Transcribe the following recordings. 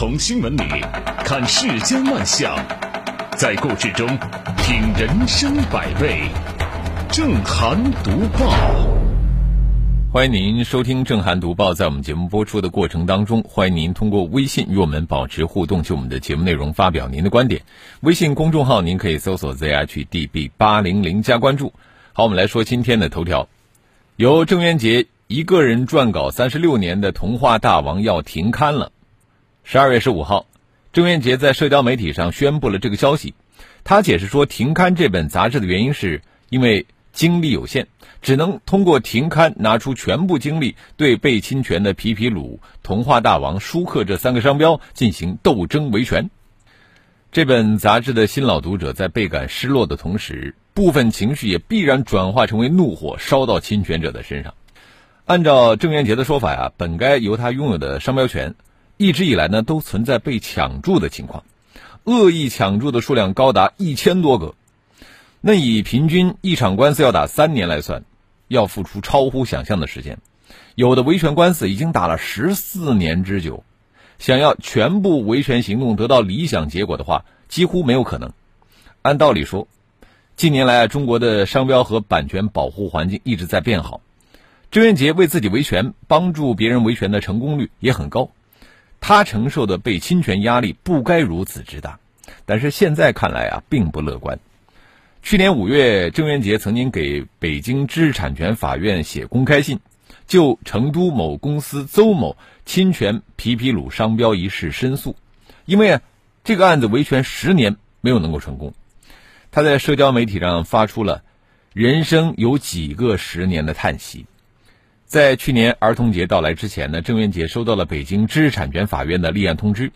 从新闻里看世间万象，在故事中品人生百味。正涵读报，欢迎您收听正涵读报。在我们节目播出的过程当中，欢迎您通过微信与我们保持互动，就我们的节目内容发表您的观点。微信公众号您可以搜索 zhdb 八零零加关注。好，我们来说今天的头条，由郑渊洁。一个人撰稿三十六年的童话大王要停刊了。十二月十五号，郑渊洁在社交媒体上宣布了这个消息。他解释说，停刊这本杂志的原因是因为精力有限，只能通过停刊拿出全部精力，对被侵权的皮皮鲁、童话大王、舒克这三个商标进行斗争维权。这本杂志的新老读者在倍感失落的同时，部分情绪也必然转化成为怒火，烧到侵权者的身上。按照郑渊洁的说法呀，本该由他拥有的商标权，一直以来呢都存在被抢注的情况，恶意抢注的数量高达一千多个。那以平均一场官司要打三年来算，要付出超乎想象的时间。有的维权官司已经打了十四年之久，想要全部维权行动得到理想结果的话，几乎没有可能。按道理说，近年来中国的商标和版权保护环境一直在变好。郑渊洁为自己维权，帮助别人维权的成功率也很高，他承受的被侵权压力不该如此之大，但是现在看来啊，并不乐观。去年五月，郑渊洁曾经给北京知识产权法院写公开信，就成都某公司邹某侵权皮皮鲁商标一事申诉，因为啊，这个案子维权十年没有能够成功，他在社交媒体上发出了“人生有几个十年”的叹息。在去年儿童节到来之前呢，郑渊洁收到了北京知识产权法院的立案通知。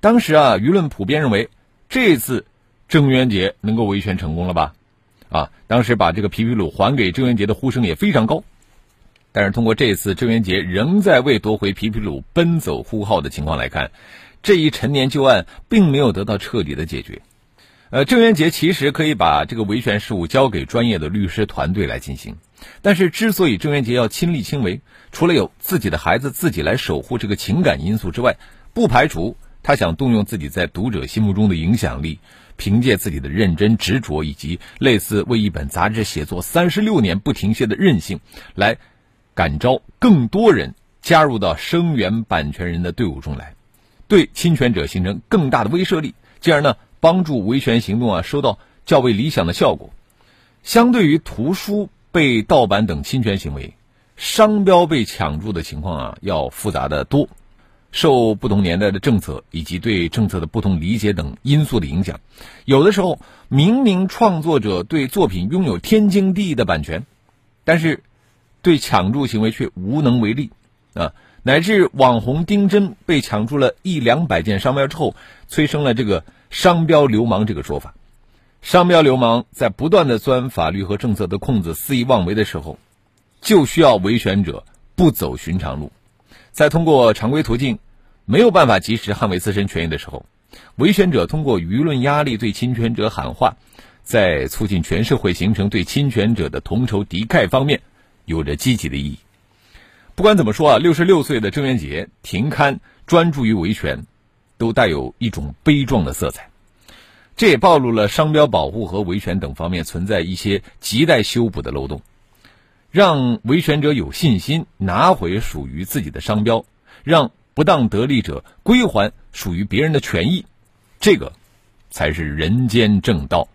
当时啊，舆论普遍认为，这次郑渊洁能够维权成功了吧？啊，当时把这个皮皮鲁还给郑渊洁的呼声也非常高。但是通过这次郑渊洁仍在为夺回皮皮鲁奔走呼号的情况来看，这一陈年旧案并没有得到彻底的解决。呃，郑渊洁其实可以把这个维权事务交给专业的律师团队来进行。但是，之所以郑渊洁要亲力亲为，除了有自己的孩子自己来守护这个情感因素之外，不排除他想动用自己在读者心目中的影响力，凭借自己的认真执着以及类似为一本杂志写作三十六年不停歇的韧性，来感召更多人加入到声援版权人的队伍中来，对侵权者形成更大的威慑力，进而呢帮助维权行动啊收到较为理想的效果。相对于图书。被盗版等侵权行为，商标被抢注的情况啊，要复杂的多。受不同年代的政策以及对政策的不同理解等因素的影响，有的时候明明创作者对作品拥有天经地义的版权，但是对抢注行为却无能为力啊。乃至网红丁真被抢注了一两百件商标之后，催生了这个“商标流氓”这个说法。商标流氓在不断的钻法律和政策的空子、肆意妄为的时候，就需要维权者不走寻常路，在通过常规途径没有办法及时捍卫自身权益的时候，维权者通过舆论压力对侵权者喊话，在促进全社会形成对侵权者的同仇敌忾方面，有着积极的意义。不管怎么说啊，六十六岁的郑渊洁停刊专注于维权，都带有一种悲壮的色彩。这也暴露了商标保护和维权等方面存在一些亟待修补的漏洞，让维权者有信心拿回属于自己的商标，让不当得利者归还属于别人的权益，这个才是人间正道。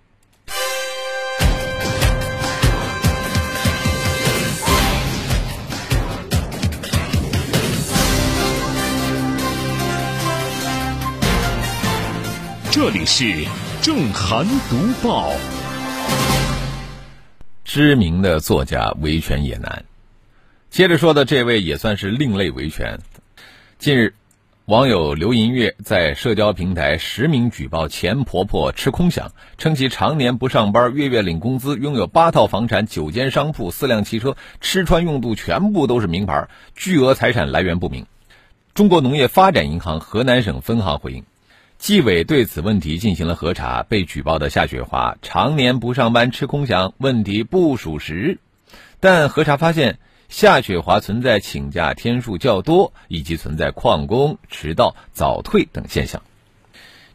这里是。正涵读报，知名的作家维权也难。接着说的这位也算是另类维权。近日，网友刘银月在社交平台实名举报前婆婆吃空饷，称其常年不上班，月月领工资，拥有八套房产、九间商铺、四辆汽车，吃穿用度全部都是名牌，巨额财产来源不明。中国农业发展银行河南省分行回应。纪委对此问题进行了核查，被举报的夏雪华常年不上班吃空饷，问题不属实。但核查发现，夏雪华存在请假天数较多，以及存在旷工、迟到、早退等现象。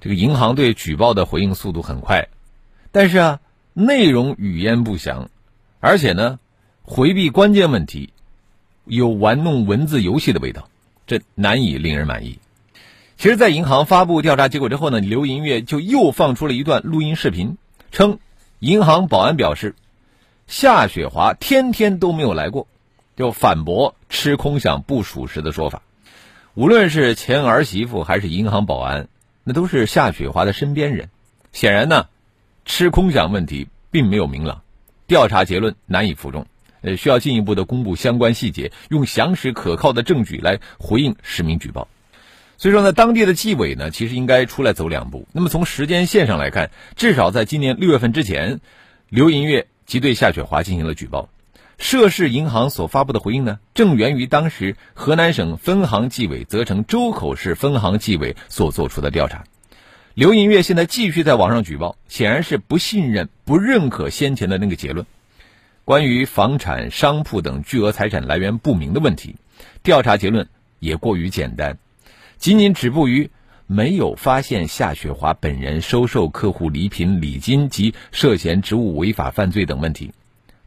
这个银行对举报的回应速度很快，但是啊，内容语焉不详，而且呢，回避关键问题，有玩弄文字游戏的味道，这难以令人满意。其实，在银行发布调查结果之后呢，刘银月就又放出了一段录音视频，称银行保安表示，夏雪华天天都没有来过，就反驳吃空饷不属实的说法。无论是前儿媳妇还是银行保安。那都是夏雪华的身边人，显然呢，吃空饷问题并没有明朗，调查结论难以服众，呃，需要进一步的公布相关细节，用详实可靠的证据来回应实名举报。所以说呢，当地的纪委呢，其实应该出来走两步。那么从时间线上来看，至少在今年六月份之前，刘银月即对夏雪华进行了举报。涉事银行所发布的回应呢，正源于当时河南省分行纪委责成周口市分行纪委所做出的调查。刘银月现在继续在网上举报，显然是不信任、不认可先前的那个结论。关于房产、商铺等巨额财产来源不明的问题，调查结论也过于简单，仅仅止步于没有发现夏雪华本人收受客户礼品礼金及涉嫌职务违法犯罪等问题。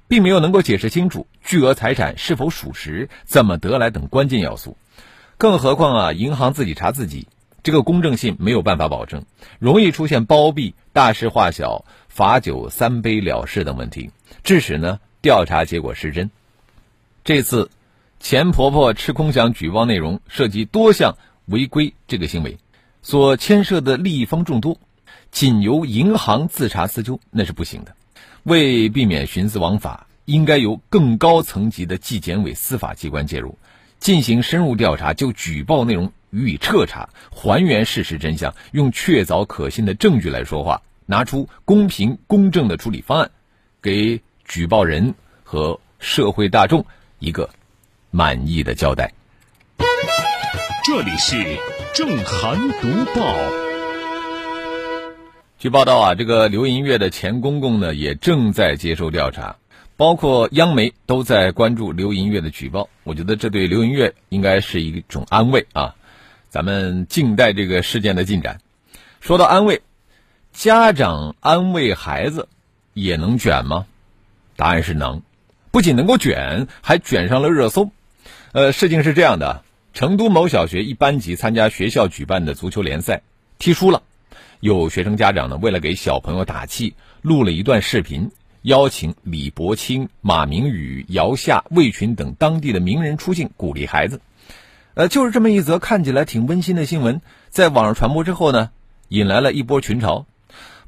并没有能够解释清楚巨额财产是否属实、怎么得来等关键要素，更何况啊，银行自己查自己，这个公正性没有办法保证，容易出现包庇、大事化小、罚酒三杯了事等问题，致使呢调查结果失真。这次钱婆婆吃空饷举报内容涉及多项违规这个行为，所牵涉的利益方众多，仅由银行自查自纠那是不行的。为避免徇私枉法，应该由更高层级的纪检委司法机关介入，进行深入调查，就举报内容予以彻查，还原事实真相，用确凿可信的证据来说话，拿出公平公正的处理方案，给举报人和社会大众一个满意的交代。这里是正涵读报。据报道啊，这个刘银月的前公公呢，也正在接受调查，包括央媒都在关注刘银月的举报。我觉得这对刘银月应该是一种安慰啊。咱们静待这个事件的进展。说到安慰，家长安慰孩子也能卷吗？答案是能，不仅能够卷，还卷上了热搜。呃，事情是这样的：成都某小学一班级参加学校举办的足球联赛，踢输了。有学生家长呢，为了给小朋友打气，录了一段视频，邀请李伯清、马明宇、姚夏、魏群等当地的名人出镜，鼓励孩子。呃，就是这么一则看起来挺温馨的新闻，在网上传播之后呢，引来了一波群嘲。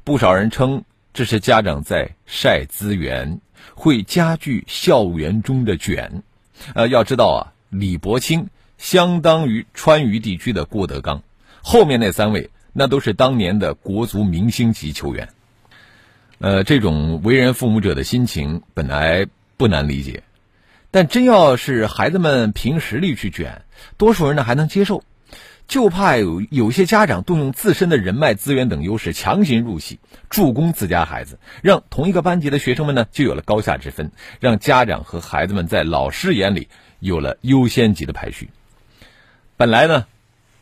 不少人称这是家长在晒资源，会加剧校园中的卷。呃，要知道啊，李伯清相当于川渝地区的郭德纲，后面那三位。那都是当年的国足明星级球员，呃，这种为人父母者的心情本来不难理解，但真要是孩子们凭实力去卷，多数人呢还能接受，就怕有有些家长动用自身的人脉资源等优势强行入戏，助攻自家孩子，让同一个班级的学生们呢就有了高下之分，让家长和孩子们在老师眼里有了优先级的排序。本来呢，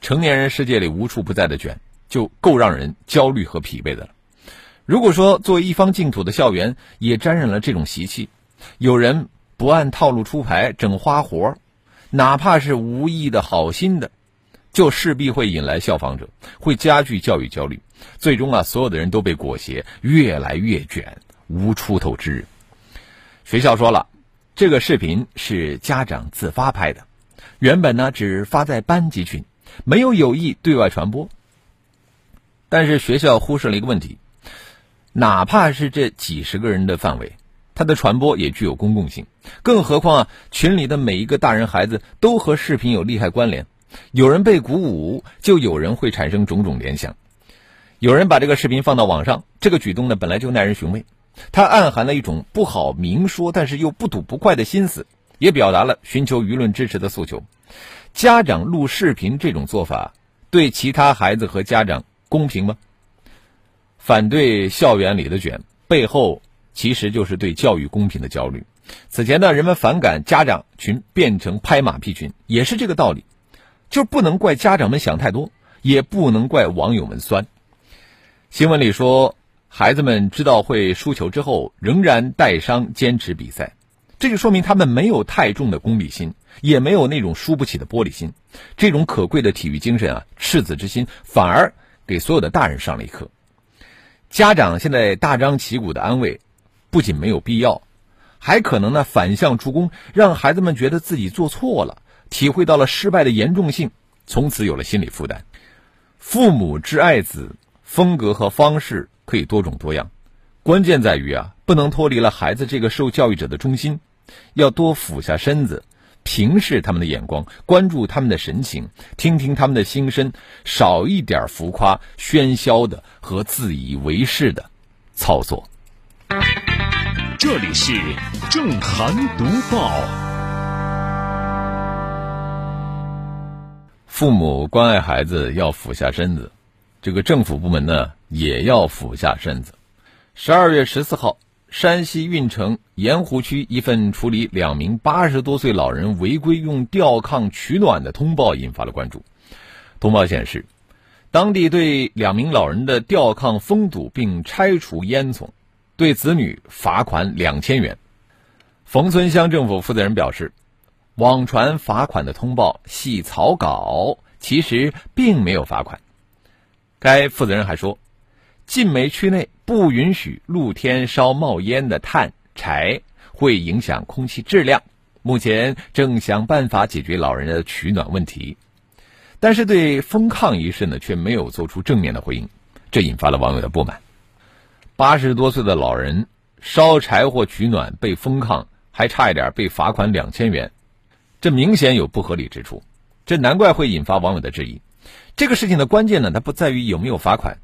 成年人世界里无处不在的卷。就够让人焦虑和疲惫的了。如果说作为一方净土的校园也沾染了这种习气，有人不按套路出牌整花活，哪怕是无意的好心的，就势必会引来效仿者，会加剧教育焦虑，最终啊，所有的人都被裹挟，越来越卷，无出头之日。学校说了，这个视频是家长自发拍的，原本呢只发在班级群，没有有意对外传播。但是学校忽视了一个问题，哪怕是这几十个人的范围，它的传播也具有公共性。更何况啊，群里的每一个大人孩子都和视频有利害关联，有人被鼓舞，就有人会产生种种联想。有人把这个视频放到网上，这个举动呢本来就耐人寻味，它暗含了一种不好明说，但是又不吐不快的心思，也表达了寻求舆论支持的诉求。家长录视频这种做法，对其他孩子和家长。公平吗？反对校园里的卷背后，其实就是对教育公平的焦虑。此前呢，人们反感家长群变成拍马屁群，也是这个道理，就不能怪家长们想太多，也不能怪网友们酸。新闻里说，孩子们知道会输球之后，仍然带伤坚持比赛，这就说明他们没有太重的功利心，也没有那种输不起的玻璃心。这种可贵的体育精神啊，赤子之心，反而给所有的大人上了一课。家长现在大张旗鼓的安慰，不仅没有必要，还可能呢反向助攻，让孩子们觉得自己做错了，体会到了失败的严重性，从此有了心理负担。父母之爱子。风格和方式可以多种多样，关键在于啊，不能脱离了孩子这个受教育者的中心，要多俯下身子，平视他们的眼光，关注他们的神情，听听他们的心声，少一点浮夸、喧嚣的和自以为是的操作。这里是正涵读报，父母关爱孩子要俯下身子。这个政府部门呢，也要俯下身子。十二月十四号，山西运城盐湖区一份处理两名八十多岁老人违规用吊炕取暖的通报引发了关注。通报显示，当地对两名老人的吊炕封堵并拆除烟囱，对子女罚款两千元。冯村乡政府负责人表示，网传罚款的通报系草稿，其实并没有罚款。该负责人还说，禁煤区内不允许露天烧冒烟的炭柴，会影响空气质量。目前正想办法解决老人的取暖问题，但是对封炕一事呢，却没有做出正面的回应，这引发了网友的不满。八十多岁的老人烧柴火取暖被封炕，还差一点被罚款两千元，这明显有不合理之处，这难怪会引发网友的质疑。这个事情的关键呢，它不在于有没有罚款，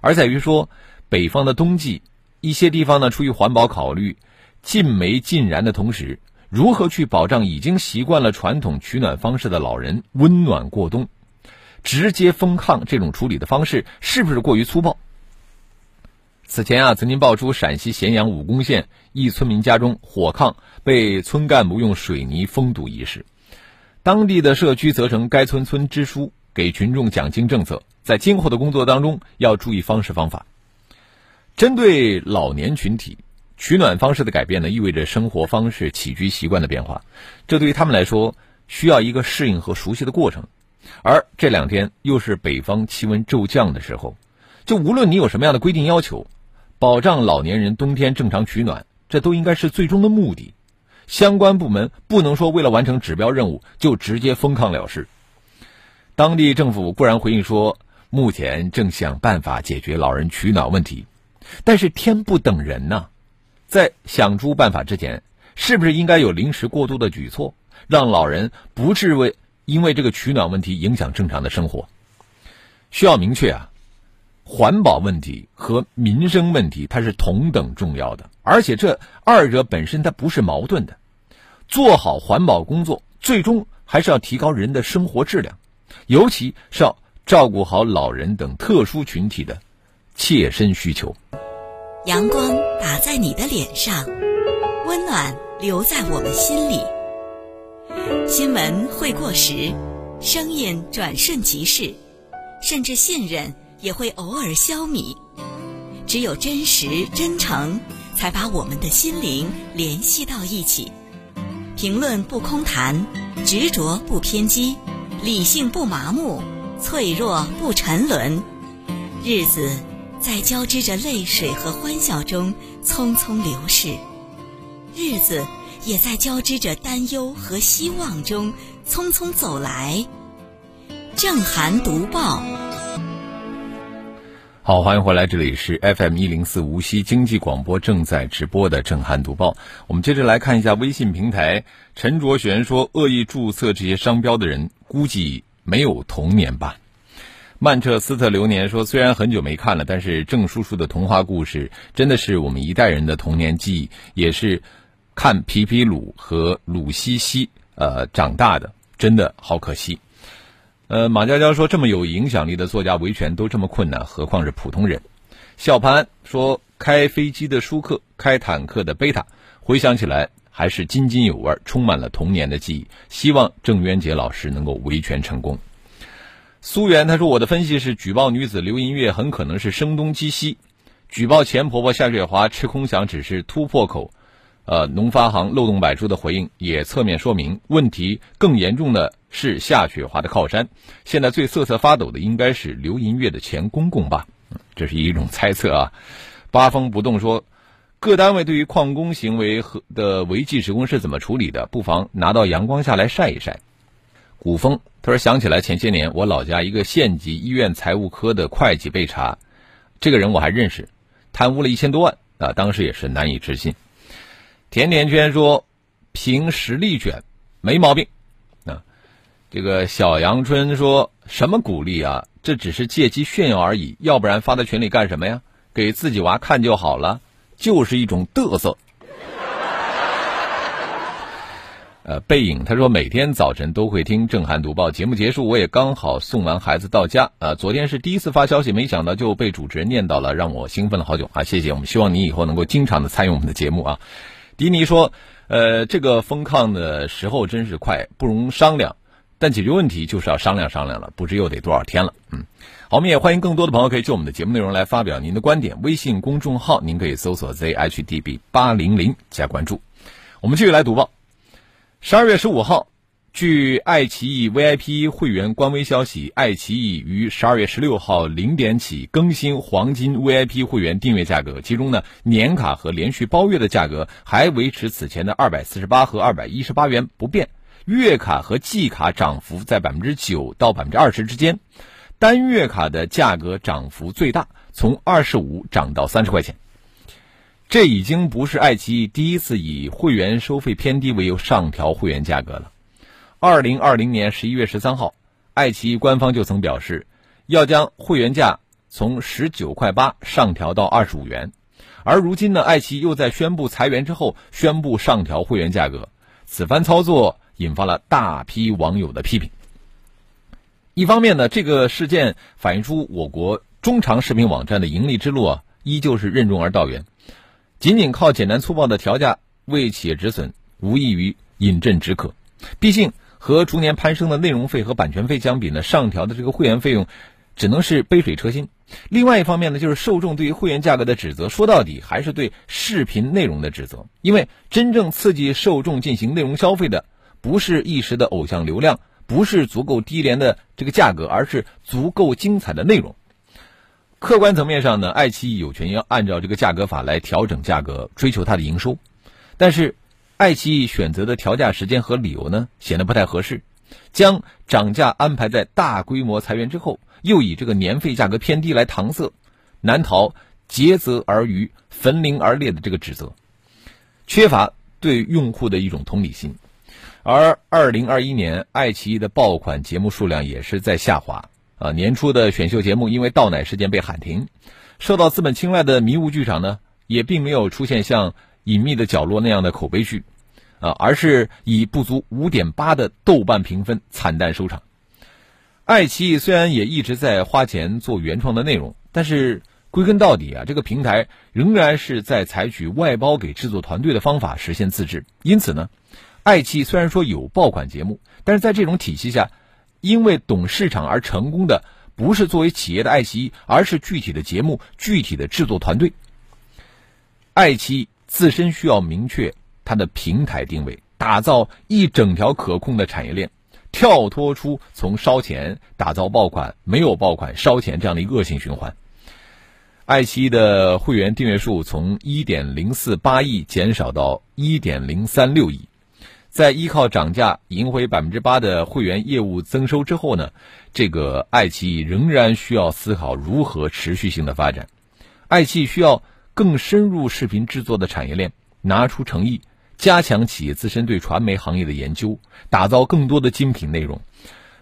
而在于说，北方的冬季，一些地方呢出于环保考虑，禁煤禁燃的同时，如何去保障已经习惯了传统取暖方式的老人温暖过冬？直接封炕这种处理的方式是不是过于粗暴？此前啊，曾经爆出陕西咸阳武功县一村民家中火炕被村干部用水泥封堵一事，当地的社区责成该村村支书。给群众讲清政策，在今后的工作当中要注意方式方法。针对老年群体，取暖方式的改变呢，意味着生活方式、起居习惯的变化，这对于他们来说需要一个适应和熟悉的过程。而这两天又是北方气温骤降的时候，就无论你有什么样的规定要求，保障老年人冬天正常取暖，这都应该是最终的目的。相关部门不能说为了完成指标任务就直接封炕了事。当地政府固然回应说，目前正想办法解决老人取暖问题，但是天不等人呐，在想出办法之前，是不是应该有临时过渡的举措，让老人不至为因为这个取暖问题影响正常的生活？需要明确啊，环保问题和民生问题它是同等重要的，而且这二者本身它不是矛盾的。做好环保工作，最终还是要提高人的生活质量。尤其是要照顾好老人等特殊群体的切身需求。阳光打在你的脸上，温暖留在我们心里。新闻会过时，声音转瞬即逝，甚至信任也会偶尔消弭。只有真实真诚，才把我们的心灵联系到一起。评论不空谈，执着不偏激。理性不麻木，脆弱不沉沦，日子在交织着泪水和欢笑中匆匆流逝，日子也在交织着担忧和希望中匆匆走来。正涵读报，好，欢迎回来，这里是 FM 一零四无锡经济广播正在直播的正涵读报。我们接着来看一下微信平台，陈卓璇说，恶意注册这些商标的人。估计没有童年吧。曼彻斯特流年说：“虽然很久没看了，但是郑叔叔的童话故事真的是我们一代人的童年记忆，也是看皮皮鲁和鲁西西呃长大的，真的好可惜。”呃，马娇娇说：“这么有影响力的作家维权都这么困难，何况是普通人？”小潘说：“开飞机的舒克，开坦克的贝塔。”回想起来还是津津有味，充满了童年的记忆。希望郑渊洁老师能够维权成功。苏源他说：“我的分析是，举报女子刘银月很可能是声东击西，举报前婆婆夏雪华吃空饷只是突破口。呃，农发行漏洞百出的回应也侧面说明，问题更严重的是夏雪华的靠山。现在最瑟瑟发抖的应该是刘银月的前公公吧？这是一种猜测啊。”八风不动说：“各单位对于旷工行为和的违纪职工是怎么处理的？不妨拿到阳光下来晒一晒。”古风他说：“想起来前些年，我老家一个县级医院财务科的会计被查，这个人我还认识，贪污了一千多万啊！当时也是难以置信。”甜甜圈说：“凭实力卷，没毛病。”啊，这个小阳春说什么鼓励啊？这只是借机炫耀而已，要不然发在群里干什么呀？给自己娃看就好了，就是一种嘚瑟。呃，背影他说每天早晨都会听《正涵读报》节目结束，我也刚好送完孩子到家。啊，昨天是第一次发消息，没想到就被主持人念到了，让我兴奋了好久啊！谢谢，我们希望你以后能够经常的参与我们的节目啊。迪尼说，呃，这个封抗的时候真是快，不容商量，但解决问题就是要商量商量了，不知又得多少天了。嗯，好，我们也欢迎更多的朋友可以就我们的节目内容来发表您的观点。微信公众号您可以搜索 zhdb 八零零加关注。我们继续来读报。十二月十五号，据爱奇艺 VIP 会员官微消息，爱奇艺于十二月十六号零点起更新黄金 VIP 会员订阅价格，其中呢，年卡和连续包月的价格还维持此前的二百四十八和二百一十八元不变，月卡和季卡涨幅在百分之九到百分之二十之间，单月卡的价格涨幅最大，从二十五涨到三十块钱。这已经不是爱奇艺第一次以会员收费偏低为由上调会员价格了。二零二零年十一月十三号，爱奇艺官方就曾表示，要将会员价从十九块八上调到二十五元。而如今呢，爱奇艺又在宣布裁员之后宣布上调会员价格，此番操作引发了大批网友的批评。一方面呢，这个事件反映出我国中长视频网站的盈利之路啊，依旧是任重而道远。仅仅靠简单粗暴的调价为企业止损，无异于饮鸩止渴。毕竟和逐年攀升的内容费和版权费相比呢，上调的这个会员费用只能是杯水车薪。另外一方面呢，就是受众对于会员价格的指责，说到底还是对视频内容的指责。因为真正刺激受众进行内容消费的，不是一时的偶像流量，不是足够低廉的这个价格，而是足够精彩的内容。客观层面上呢，爱奇艺有权要按照这个价格法来调整价格，追求它的营收。但是，爱奇艺选择的调价时间和理由呢，显得不太合适。将涨价安排在大规模裁员之后，又以这个年费价格偏低来搪塞，难逃竭泽而渔、焚林而裂的这个指责，缺乏对用户的一种同理心。而二零二一年，爱奇艺的爆款节目数量也是在下滑。啊，年初的选秀节目因为倒奶事件被喊停，受到资本青睐的迷雾剧场呢，也并没有出现像《隐秘的角落》那样的口碑剧，啊，而是以不足五点八的豆瓣评分惨淡收场。爱奇艺虽然也一直在花钱做原创的内容，但是归根到底啊，这个平台仍然是在采取外包给制作团队的方法实现自制。因此呢，爱奇艺虽然说有爆款节目，但是在这种体系下。因为懂市场而成功的不是作为企业的爱奇艺，而是具体的节目、具体的制作团队。爱奇艺自身需要明确它的平台定位，打造一整条可控的产业链，跳脱出从烧钱打造爆款、没有爆款烧钱这样的一个恶性循环。爱奇艺的会员订阅数从一点零四八亿减少到一点零三六亿。在依靠涨价赢回百分之八的会员业务增收之后呢，这个爱奇艺仍然需要思考如何持续性的发展。爱奇艺需要更深入视频制作的产业链，拿出诚意，加强企业自身对传媒行业的研究，打造更多的精品内容。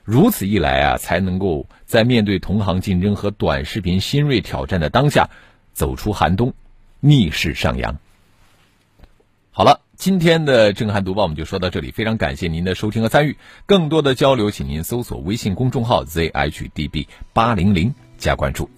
如此一来啊，才能够在面对同行竞争和短视频新锐挑战的当下，走出寒冬，逆势上扬。好了。今天的震撼读报我们就说到这里，非常感谢您的收听和参与。更多的交流，请您搜索微信公众号 zhdb 八零零加关注。